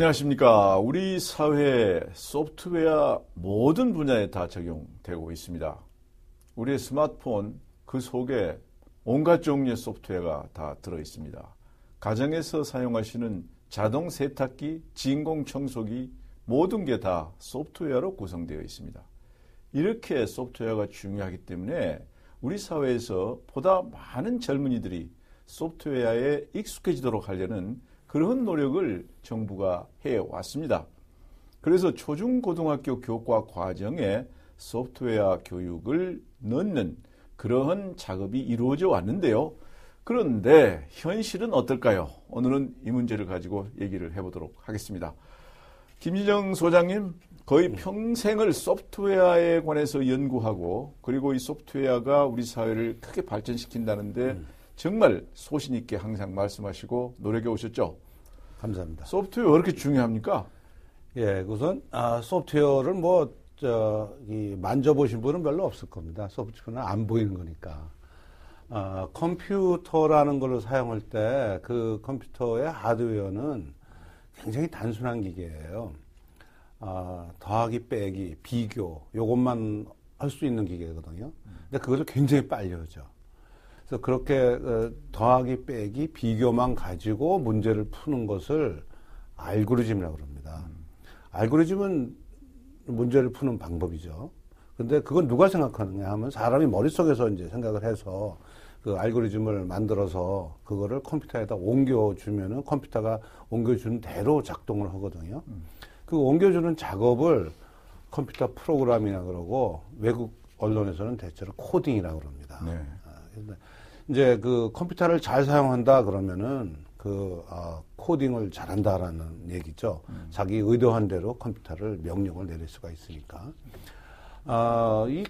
안녕하십니까. 우리 사회 소프트웨어 모든 분야에 다 적용되고 있습니다. 우리의 스마트폰 그 속에 온갖 종류의 소프트웨어가 다 들어 있습니다. 가정에서 사용하시는 자동 세탁기, 진공 청소기 모든 게 다 소프트웨어로 구성되어 있습니다. 이렇게 소프트웨어가 중요하기 때문에 우리 사회에서 보다 많은 젊은이들이 소프트웨어에 익숙해지도록 하려는 그런 노력을 정부가 해왔습니다. 그래서 초중고등학교 교과 과정에 소프트웨어 교육을 넣는 그러한 작업이 이루어져 왔는데요. 그런데 현실은 어떨까요? 오늘은 이 문제를 가지고 얘기를 해보도록 하겠습니다. 김지정 소장님, 거의 평생을 소프트웨어에 관해서 연구하고 그리고 이 소프트웨어가 우리 사회를 크게 발전시킨다는데 음. 정말 소신 있게 항상 말씀하시고 노력해 오셨죠. 감사합니다. 소프트웨어 왜 이렇게 중요합니까? 예, 우선 아, 소프트웨어를 뭐 저, 이 만져보신 분은 별로 없을 겁니다. 소프트웨어는 안 보이는 거니까. 아, 컴퓨터라는 걸 사용할 때 그 컴퓨터의 하드웨어는 굉장히 단순한 기계예요. 아, 더하기, 빼기, 비교, 요것만 할 수 있는 기계거든요. 근데 그것을 굉장히 빨리 하죠. 그래서 그렇게 어, 더하기 빼기 비교만 가지고 문제를 푸는 것을 알고리즘이라고 그럽니다. 음. 알고리즘은 문제를 푸는 방법이죠. 근데 그건 누가 생각하느냐 하면 사람이 머릿속에서 이제 생각을 해서 그 알고리즘을 만들어서 그거를 컴퓨터에다 옮겨주면은 컴퓨터가 옮겨준 대로 작동을 하거든요. 음. 그 옮겨주는 작업을 컴퓨터 프로그램이라 그러고 외국 언론에서는 대체로 코딩이라고 그럽니다. 네. 아, 이제 그 컴퓨터를 잘 사용한다 그러면은 그 어, 코딩을 잘한다라는 얘기죠. 음. 자기 의도한 대로 컴퓨터를 명령을 내릴 수가 있으니까. 어, 이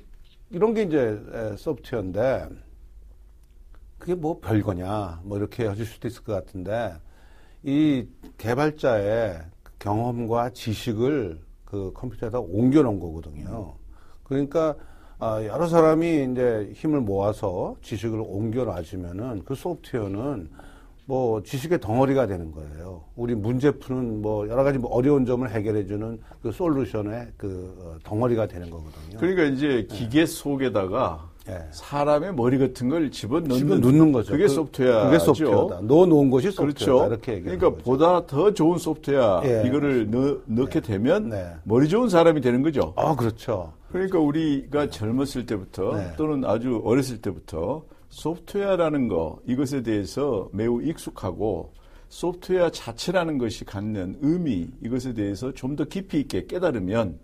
이런 게 이제 소프트웨어인데 그게 뭐 별거냐 뭐 이렇게 하실 수도 있을 것 같은데 이 개발자의 경험과 지식을 그 컴퓨터에다 옮겨 놓은 거거든요. 그러니까 아, 여러 사람이 이제 힘을 모아서 지식을 옮겨 놔주면은 그 소프트웨어는 뭐 지식의 덩어리가 되는 거예요. 우리 문제 푸는 뭐 여러 가지 뭐 어려운 점을 해결해 주는 그 솔루션의 그 어, 덩어리가 되는 거거든요. 그러니까 이제 네. 기계 네. 속에다가 네. 사람의 머리 같은 걸 집어넣는, 집어넣는 거죠. 그게 그, 소프트웨어죠. 그게 소프트웨어다. 넣어 놓은 것이 소프트웨어. 그렇죠. 이렇게 그러니까 거죠. 보다 더 좋은 소프트웨어 예. 이거를 넣, 넣게 네. 되면 네. 머리 좋은 사람이 되는 거죠. 아 그렇죠. 그러니까 우리가 젊었을 때부터 네. 또는 아주 어렸을 때부터 소프트웨어라는 거 이것에 대해서 매우 익숙하고 소프트웨어 자체라는 것이 갖는 의미 이것에 대해서 좀 더 깊이 있게 깨달으면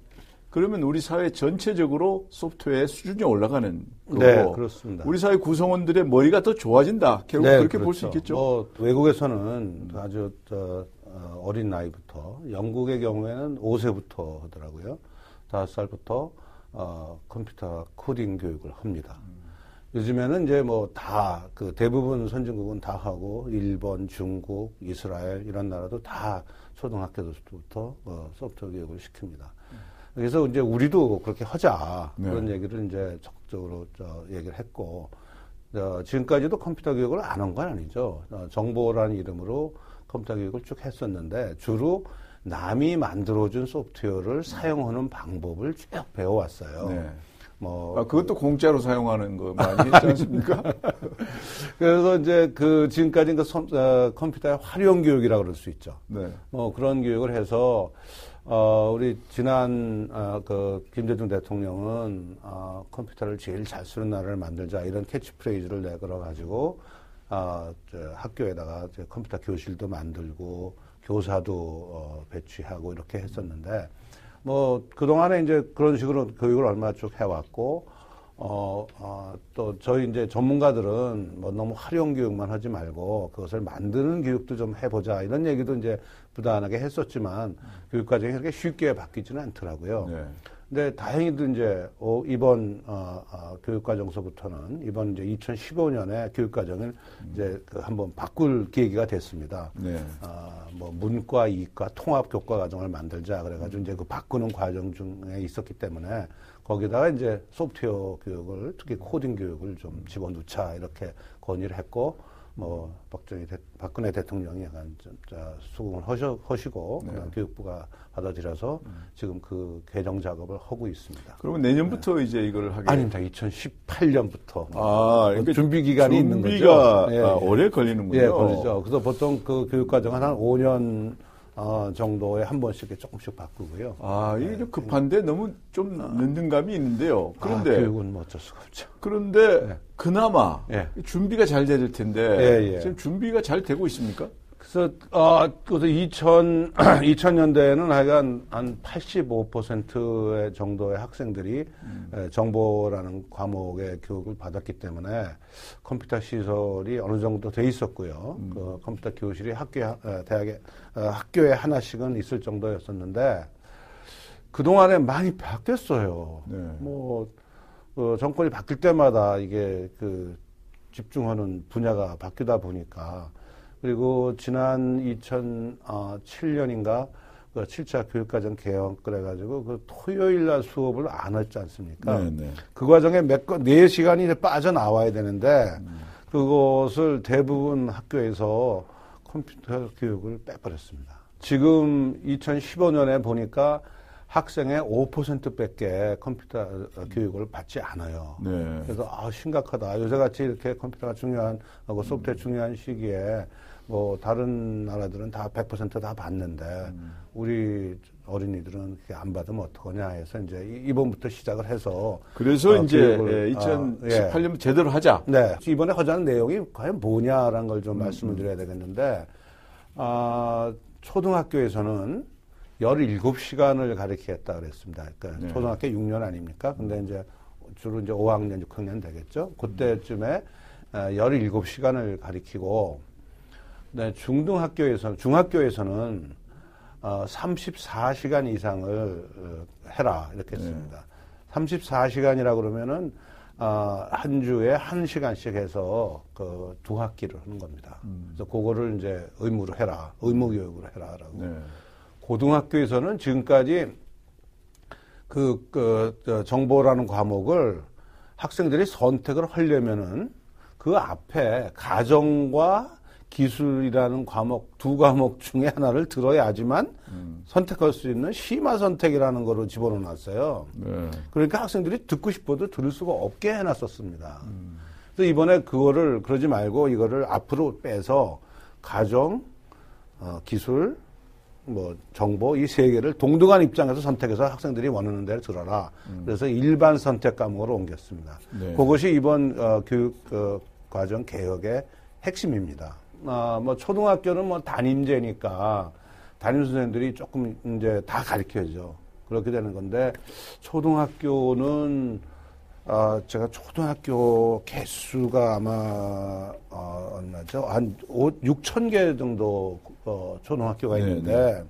그러면 우리 사회 전체적으로 소프트웨어의 수준이 올라가는 거고 네, 그렇습니다. 우리 사회 구성원들의 머리가 더 좋아진다. 결국 네, 그렇게 그렇죠. 볼수 있겠죠. 뭐 외국에서는 아주 저, 어, 어린 나이부터 영국의 경우에는 5세부터 하더라고요. 5살부터 어, 컴퓨터 코딩 교육을 합니다. 음. 요즘에는 이제 뭐 다 그 대부분 선진국은 다 하고 일본, 중국, 이스라엘 이런 나라도 다 초등학교 때부터 어, 소프트웨어 교육을 시킵니다. 그래서 이제 우리도 그렇게 하자 네. 그런 얘기를 이제 적극적으로 저 얘기를 했고 어, 지금까지도 컴퓨터 교육을 안 한 건 아니죠. 어, 정보라는 이름으로 컴퓨터 교육을 쭉 했었는데 주로 남이 만들어준 소프트웨어를 사용하는 방법을 쭉 배워왔어요. 네. 뭐. 아, 그것도 공짜로 사용하는 거 많이 했지 않습니까? 그래서 이제 그 지금까지 그 어, 컴퓨터의 활용 교육이라고 그럴 수 있죠. 네. 뭐 그런 교육을 해서 어, 우리 지난 어, 그 김대중 대통령은 어, 컴퓨터를 제일 잘 쓰는 나라를 만들자 이런 캐치프레이즈를 내걸어 가지고 어, 저 학교에다가 컴퓨터 교실도 만들고 교사도 어, 배치하고 이렇게 했었는데 뭐 그동안에 이제 그런 식으로 교육을 얼마 쭉 해왔고 어, 어, 또 저희 이제 전문가들은 뭐 너무 활용 교육만 하지 말고 그것을 만드는 교육도 좀 해보자 이런 얘기도 이제 부단하게 했었지만 음. 교육 과정이 그렇게 쉽게 바뀌지는 않더라고요. 네. 근데 다행히도 이제 어, 이번 어, 어, 교육과정서부터는 이번 이제 2015년에 교육과정을 음. 이제 그 한번 바꿀 계기가 됐습니다. 네. 어, 뭐 문과, 이과 통합 교과 과정을 만들자 그래가지고 음. 이제 그 바꾸는 과정 중에 있었기 때문에 거기다가 이제 소프트웨어 교육을 특히 코딩 교육을 좀 집어넣자 이렇게 건의를 했고 뭐 박정희 대, 박근혜 대통령이 약간 좀, 자, 수긍을 허셔, 허시고 네. 그다음 교육부가 받아들여서 음. 지금 그 개정 작업을 하고 있습니다. 그러면 내년부터 이제 이걸 하게. 아닙니다. 2018년부터 아, 그러니까 준비 기간이 있는 거죠. 준비가 예, 아, 예. 오래 걸리는군요. 예, 걸리죠. 그래서 보통 그 교육 과정은 한 5년 어, 정도에 한 번씩 조금씩 바꾸고요. 아, 이게 좀 급한데 너무 좀 늦는 감이 있는데요. 아, 그런데 교육은 뭐 어쩔 수가 없죠. 그런데 네. 그나마 예. 준비가 잘될 텐데 예, 예. 지금 준비가 잘 되고 있습니까? 그래서 어 그래서 2000 2000년대에는 하여간 한 85%의 정도의 학생들이 에, 정보라는 과목의 교육을 받았기 때문에 컴퓨터 시설이 어느 정도 돼 있었고요. 그 컴퓨터 교실이 학교 에, 대학에 어, 학교에 하나씩은 있을 정도였었는데 그 동안에 많이 바뀌었어요. 네. 뭐 어, 정권이 바뀔 때마다 이게 그 집중하는 분야가 바뀌다 보니까 그리고 지난 2007년인가 그 7차 교육과정 개혁 그래가지고 그 토요일 날 수업을 안 했지 않습니까? 네, 네. 그 과정에 몇 건, 네 시간이 이제 빠져나와야 되는데 그것을 대부분 학교에서 컴퓨터 교육을 빼버렸습니다. 지금 2015년에 보니까 학생의 5%밖에 컴퓨터 어, 교육을 받지 않아요. 네. 그래서 아 심각하다. 요새같이 이렇게 컴퓨터가 중요한 하고 소프트웨어 중요한 시기에 뭐 다른 나라들은 다 100%다 받는데 우리 어린이들은 그게 안 받으면 어떡하냐 해서 이제 이- 이번부터 시작을 해서 그래서 어, 이제 교육을, 예, 아, 2018년 제대로 하자. 네. 이번에 하자는 내용이 과연 뭐냐라는 걸 음, 좀 말씀을 드려야 되겠는데, 아, 초등학교에서는 17시간을 가르치겠다 그랬습니다. 그러니까 네. 초등학교 6년 아닙니까? 근데 이제 주로 이제 5학년, 6학년 되겠죠? 그때쯤에 아, 17시간을 가리키고, 네, 중등학교에서, 중학교에서는 어, 34시간 이상을 어, 해라. 이렇게 네. 했습니다. 34시간이라 그러면은 어, 한 주에 한 시간씩 해서 그 두 학기를 하는 겁니다. 그래서 그거를 이제 의무로 해라. 의무 교육으로 해라라고. 네. 고등학교에서는 지금까지 그, 그, 저 정보라는 과목을 학생들이 선택을 하려면은 그 앞에 가정과 기술이라는 과목 두 과목 중에 하나를 들어야지만 음. 선택할 수 있는 심화 선택이라는 거로 집어넣어 놨어요. 네. 그러니까 학생들이 듣고 싶어도 들을 수가 없게 해놨었습니다. 그래서 이번에 그거를 그러지 말고 이거를 앞으로 빼서 가정, 어, 기술, 뭐 정보 이 세 개를 동등한 입장에서 선택해서 학생들이 원하는 대로 들어라. 그래서 일반 선택 과목으로 옮겼습니다. 네. 그것이 이번 어, 교육 어, 과정 개혁의 핵심입니다. 아, 뭐 초등학교는 뭐 담임제니까 담임 선생님들이 조금 이제 다 가르쳐야죠. 그렇게 되는 건데 초등학교는 아, 제가 초등학교 개수가 아마 어, 얼마죠? 한 5, 6천 개 정도 어, 초등학교가 네, 있는데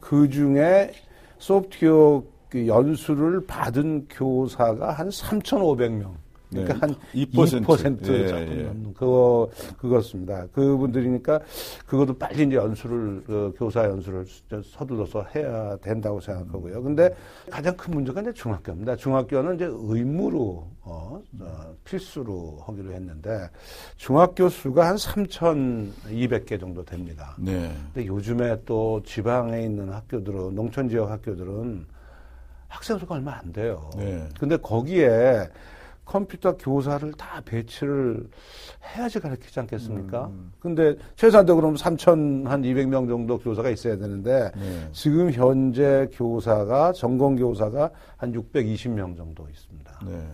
그 중에 소프트웨어 그 연수를 받은 교사가 한 3,500명. 그러니까 네. 한 2%. 2% 예, 조금 예. 넘는 그거 그것습니다. 그분들이니까 그것도 빨리 이제 연수를 그 교사 연수를 서- 서둘러서 해야 된다고 생각하고요. 근데 가장 큰 문제가 이제 중학교입니다. 중학교는 이제 의무로 어, 어, 필수로 하기로 했는데 중학교 수가 한 3,200개 정도 됩니다. 네. 근데 요즘에 또 지방에 있는 학교들은 농촌 지역 학교들은 학생 수가 얼마 안 돼요. 네. 근데 거기에 컴퓨터 교사를 다 배치를 해야지 가르치지 않겠습니까? 음. 근데 최소한도 그럼 3천 한 200명 정도 교사가 있어야 되는데 네. 지금 현재 교사가 전공 교사가 한 620명 정도 있습니다. 네.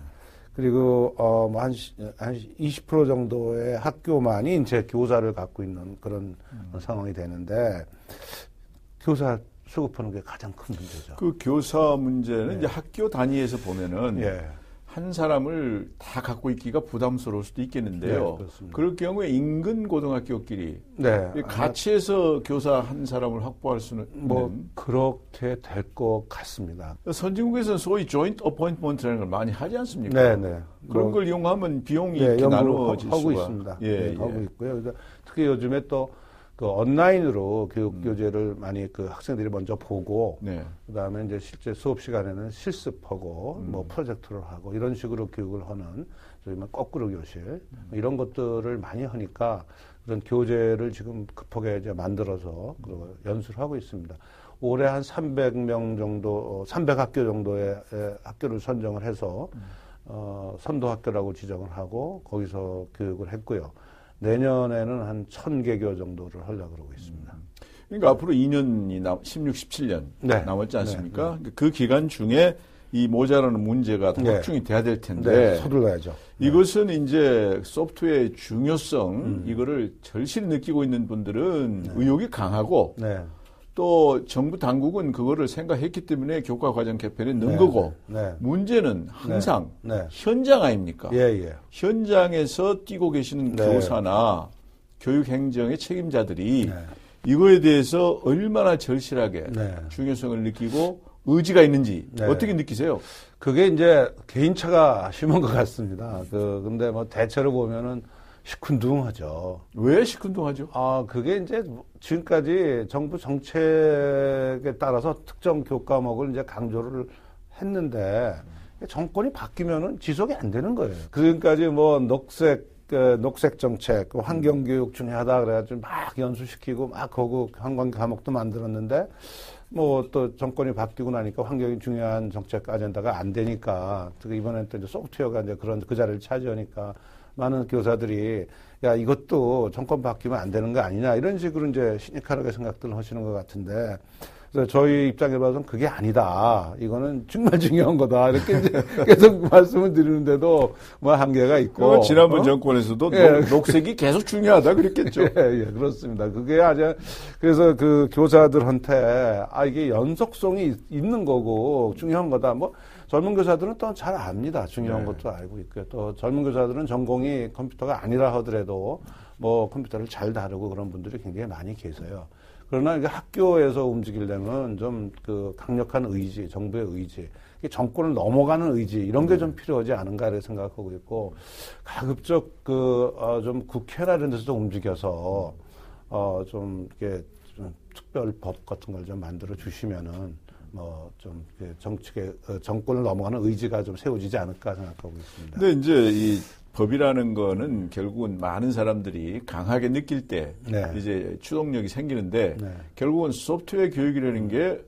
그리고 어뭐한 한20% 정도의 학교만이 이제 교사를 갖고 있는 그런 상황이 되는데 교사 수급하는 게 가장 큰 문제죠. 그 교사 문제는 이제 학교 단위에서 보면은 예. 한 사람을 다 갖고 있기가 부담스러울 수도 있겠는데요. 네, 그렇습니다. 그럴 경우에 인근 고등학교끼리 네. 같이 해서 교사 한 사람을 확보할 수는 뭐. 그렇게 될 것 같습니다. 선진국에서는 소위 조인트 어포인트먼트라는 걸 많이 하지 않습니까? 네, 네. 그런 뭐, 걸 이용하면 비용이 네, 나누어질 하고 수가 있습니다. 예, 네, 예. 하고 있고요. 특히 요즘에 또 그 온라인으로 교육 교재를 많이 그 학생들이 먼저 보고 네. 그다음에 이제 실제 수업 시간에는 실습하고 뭐 프로젝트를 하고 이런 식으로 교육을 하는 저희 말 거꾸로 교실 이런 것들을 많이 하니까 그런 교재를 지금 급하게 이제 만들어서 그 연수를 하고 있습니다. 올해 한 300명 정도, 300학교 정도의 에, 학교를 선정을 해서 어, 선도 학교라고 지정을 하고 거기서 교육을 했고요. 내년에는 한 1000개교 정도를 하려고 그러고 있습니다. 그러니까 앞으로 2년이 남, 16, 17년 네. 남았지 않습니까? 그 기간 중에 이 모자라는 문제가 다 네. 확충이 돼야 될 텐데 네, 서둘러야죠. 이것은 이제 소프트웨어의 중요성 이거를 절실히 느끼고 있는 분들은 의욕이 강하고 네. 또 정부 당국은 그거를 생각했기 때문에 교과 과정 개편에 넣은 네. 거고 네. 문제는 항상 네. 현장 아닙니까? 예, 예. 현장에서 뛰고 계시는 네. 교사나 교육 행정의 책임자들이 네. 이거에 대해서 얼마나 절실하게 네. 중요성을 느끼고 의지가 있는지 네. 어떻게 느끼세요? 그게 이제 개인차가 심한 것 같습니다. 그, 근데 뭐 대체로 보면은 시큰둥하죠. 왜 시큰둥하죠? 아, 그게 이제 지금까지 정부 정책에 따라서 특정 교과목을 이제 강조를 했는데 정권이 바뀌면은 지속이 안 되는 거예요. 지금까지 뭐 녹색 그 녹색 정책, 그 환경 교육 중요하다 그래가지고 막 연수시키고 막 거구 관광 과목도 만들었는데 뭐 또 정권이 바뀌고 나니까 환경이 중요한 정책 아젠다가 안 되니까 이번엔 또 이제 소프트웨어가 이제 그런 그 자리를 차지하니까 많은 교사들이 야 이것도 정권 바뀌면 안 되는 거 아니냐 이런 식으로 이제 시니컬하게 생각들을 하시는 것 같은데 그래서 저희 입장에 봐서는 그게 아니다. 이거는 정말 중요한 거다. 이렇게 계속 말씀을 드리는데도 뭐 한계가 있고. 지난번 어? 정권에서도 예. 녹, 녹색이 계속 중요하다 그랬겠죠. 예, 예, 그렇습니다. 그게 아주, 그래서 그 교사들한테, 아, 이게 연속성이 있- 있는 거고, 중요한 거다. 뭐, 젊은 교사들은 또 잘 압니다. 중요한 네. 것도 알고 있고요. 또 젊은 교사들은 전공이 컴퓨터가 아니라 하더라도, 뭐, 컴퓨터를 잘 다루고 그런 분들이 굉장히 많이 계세요. 그러나 이게 학교에서 움직이려면 좀 그 강력한 의지, 정부의 의지, 정권을 넘어가는 의지 이런 게 좀 필요하지 않은가 를 생각하고 있고 가급적 그좀 국회나 이런 데서도 움직여서 어좀 이렇게 좀 특별 법 같은 걸 좀 만들어 주시면은 뭐좀 정책의 어, 정권을 넘어가는 의지가 좀 세워지지 않을까 생각하고 있습니다. 근데 이제 이 법이라는 거는 결국은 많은 사람들이 강하게 느낄 때 네. 이제 추동력이 생기는데 네. 결국은 소프트웨어 교육이라는 게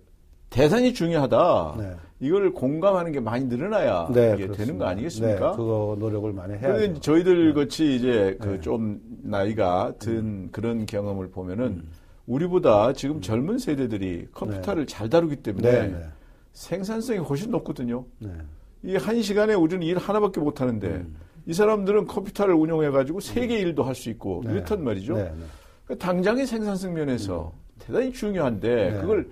대단히 중요하다. 네. 이걸 공감하는 게 많이 늘어나야 네, 이게 되는 그렇습니다. 거 아니겠습니까? 네, 그거 노력을 많이 해야죠. 이제 저희들 같이 이제 네. 그좀 나이가 든 음. 그런 경험을 보면은 우리보다 지금 젊은 세대들이 컴퓨터를 잘 다루기 때문에 네, 네, 생산성이 훨씬 높거든요. 네. 이한 시간에 우리는 일 하나밖에 못 하는데 음. 이 사람들은 컴퓨터를 운영해 가지고 세개 일도 할 수 있고 네. 이렇단 말이죠. 네, 네. 그러니까 당장의 생산성 면에서 대단히 중요한데 네. 그걸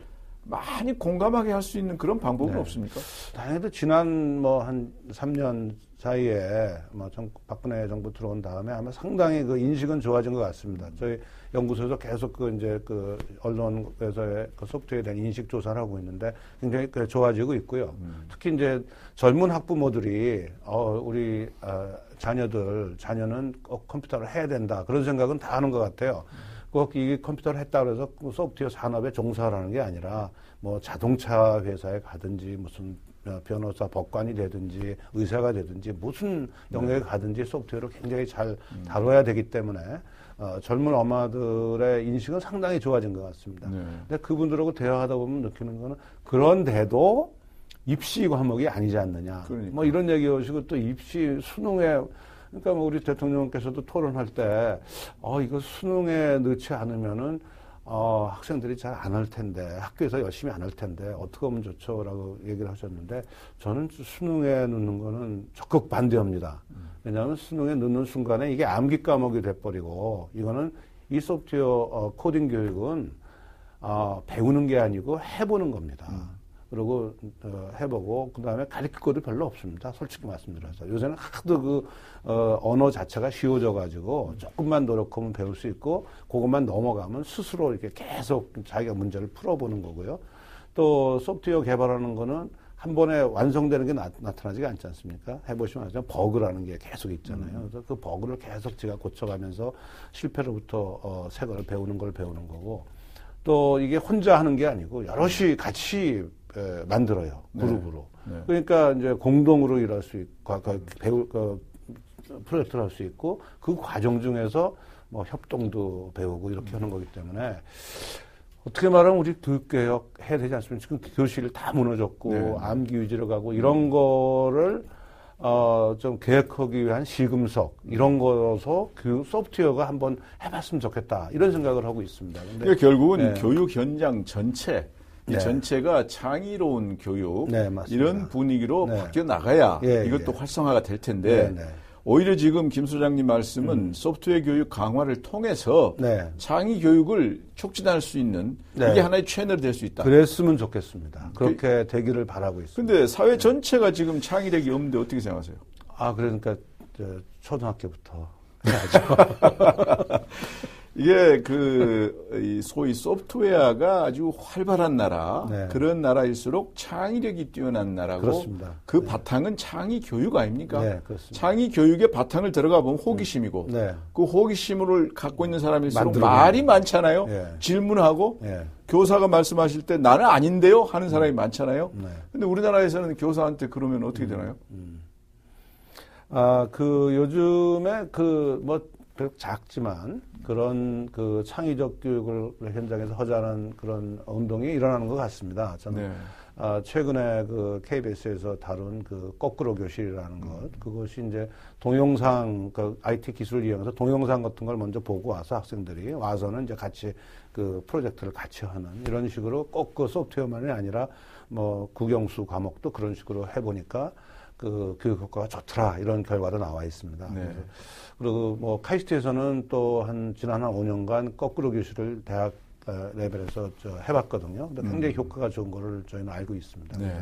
많이 공감하게 할 수 있는 그런 방법은 네. 없습니까? 다행히도 지난 뭐 한 3년 사이에 뭐 정, 박근혜 정부 들어온 다음에 아마 상당히 그 인식은 좋아진 것 같습니다. 저희 연구소에서 계속 그 이제 그 언론에서의 그 소프트웨어에 대한 인식 조사를 하고 있는데 굉장히 그 좋아지고 있고요. 특히 이제 젊은 학부모들이 어 우리 어, 자녀들 자녀는 꼭 컴퓨터를 해야 된다 그런 생각은 다 하는 것 같아요. 꼭이 컴퓨터를 했다 그래서 그 소프트웨어 산업에 종사하는 게 아니라 뭐 자동차 회사에 가든지 무슨 어, 변호사 법관이 되든지 의사가 되든지 무슨 영역에 가든지 소프트웨어를 굉장히 잘 다뤄야 되기 때문에 어, 젊은 엄마들의 인식은 상당히 좋아진 것 같습니다. 네. 근데 그분들하고 대화하다 보면 느끼는 거는 그런데도 입시 과목이 아니지 않느냐. 그러니까. 뭐 이런 얘기 하시고 또 입시 수능에 그러니까 뭐 우리 대통령께서도 토론할 때 어, 이거 수능에 넣지 않으면은 어, 학생들이 잘 안 할 텐데 학교에서 열심히 안 할 텐데 어떻게 하면 좋죠라고 얘기를 하셨는데 저는 수능에 넣는 거는 적극 반대합니다. 왜냐하면 수능에 넣는 순간에 이게 암기 과목이 돼버리고 이거는 이 소프트웨어 어, 코딩 교육은 어, 배우는 게 아니고 해보는 겁니다. 그리고 어, 해보고 그 다음에 가르칠 것도 별로 없습니다. 솔직히 말씀드려서 요새는 하도 그 어, 언어 자체가 쉬워져 가지고 조금만 노력하면 배울 수 있고 그것만 넘어가면 스스로 이렇게 계속 자기가 문제를 풀어보는 거고요. 또 소프트웨어 개발하는 거는 한 번에 완성되는 게 나, 타나지가 않지 않습니까? 해보시면 알죠. 버그라는 게 계속 있잖아요. 음. 그래서 그 버그를 계속 제가 고쳐가면서 실패로부터 어, 새 거를 배우는 걸 배우는 거고 또 이게 혼자 하는 게 아니고 여럿이 같이 에, 만들어요. 네. 그룹으로. 네. 네. 그러니까 이제 공동으로 일할 수 있고, 그, 배우, 그, 프로젝트를 할 수 있고 그 과정 중에서 뭐 협동도 배우고 이렇게 하는 거기 때문에 어떻게 말하면 우리 교육개혁 해야 되지 않습니까? 지금 교실 다 무너졌고 네. 암기 위주로 가고 이런 거를 어, 좀 계획하기 위한 시금석 이런 거서 그 소프트웨어가 한번 해봤으면 좋겠다 이런 생각을 하고 있습니다. 근데 그러니까 결국은 네. 교육 현장 전체 이 네. 전체가 창의로운 교육 네, 이런 분위기로 네. 바뀌어 나가야 예, 이것도 예. 활성화가 될 텐데 네, 네. 오히려 지금 김 소장님 말씀은 음. 소프트웨어 교육 강화를 통해서 네. 창의 교육을 촉진할 수 있는 네. 이게 하나의 채널이 될 수 있다. 그랬으면 좋겠습니다. 그렇게 그, 되기를 바라고 있습니다. 근데 사회 전체가 지금 창의력이 없는데 어떻게 생각하세요? 아, 그러니까 초등학교부터 해야죠. 이게 그 소위 소프트웨어가 아주 활발한 나라 네. 그런 나라일수록 창의력이 뛰어난 나라고 그렇습니다. 그 네. 바탕은 창의 교육 아닙니까? 네, 그렇습니다. 창의 교육의 바탕을 들어가 보면 호기심이고 네. 그 호기심을 갖고 있는 사람일수록 말이 많잖아요. 네. 질문하고 네. 교사가 말씀하실 때 나는 아닌데요 하는 사람이 음. 많잖아요. 네. 근데 우리나라에서는 교사한테 그러면 어떻게 음. 되나요? 음. 아, 그 요즘에 그뭐 작지만 그런 그 창의적 교육을 현장에서 허자하는 그런 운동이 일어나는 것 같습니다. 저는 네. 아, 최근에 그 KBS에서 다룬 그 거꾸로 교실이라는 것, 음. 그것이 이제 동영상, 그 IT 기술을 이용해서 동영상 같은 걸 먼저 보고 와서 학생들이 와서는 이제 같이 그 프로젝트를 같이 하는 이런 식으로 꼭그 소프트웨어만이 아니라 뭐 국영수 과목도 그런 식으로 해보니까 그 교육 효과가 좋더라 이런 결과도 나와 있습니다. 네. 그리고 뭐 카이스트에서는 또 한 지난 한 5년간 거꾸로 교실을 대학 어, 레벨에서 저 해봤거든요. 근데 굉장히 음. 효과가 좋은 거를 저희는 알고 있습니다. 네.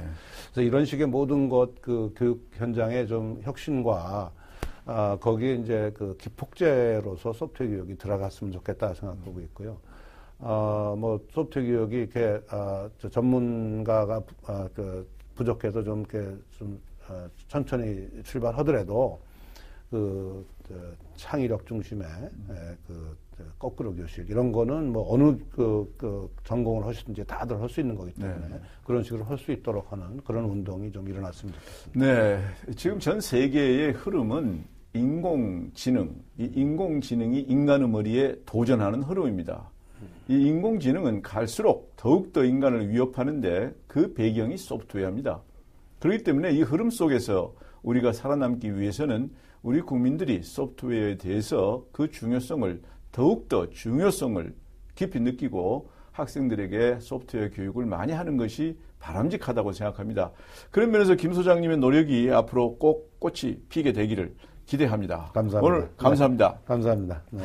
그래서 이런 식의 모든 것 그 교육 현장의 좀 혁신과 아, 거기에 이제 그 기폭제로서 소프트웨어 교육이 들어갔으면 좋겠다 생각하고 있고요. 어, 뭐 소프트웨어 교육이 이렇게 아, 저 전문가가 아, 그 부족해서 좀 이렇게 좀 어, 천천히 출발하더라도 그, 그 창의력 중심의 음. 그 거꾸로 교실 이런 거는 뭐 어느 그, 그 전공을 하시든지 다들 할 수 있는 거기 때문에 네. 그런 식으로 할 수 있도록 하는 그런 운동이 좀 일어났으면 좋겠습니다. 네, 지금 전 세계의 흐름은 인공지능, 이 인공지능이 인간의 머리에 도전하는 흐름입니다. 이 인공지능은 갈수록 더욱더 인간을 위협하는데 그 배경이 소프트웨어입니다. 그렇기 때문에 이 흐름 속에서 우리가 살아남기 위해서는 우리 국민들이 소프트웨어에 대해서 그 중요성을 더욱더 중요성을 깊이 느끼고 학생들에게 소프트웨어 교육을 많이 하는 것이 바람직하다고 생각합니다. 그런 면에서 김 소장님의 노력이 앞으로 꼭 꽃이 피게 되기를 기대합니다. 감사합니다. 오늘 감사합니다. 네. 감사합니다. 네.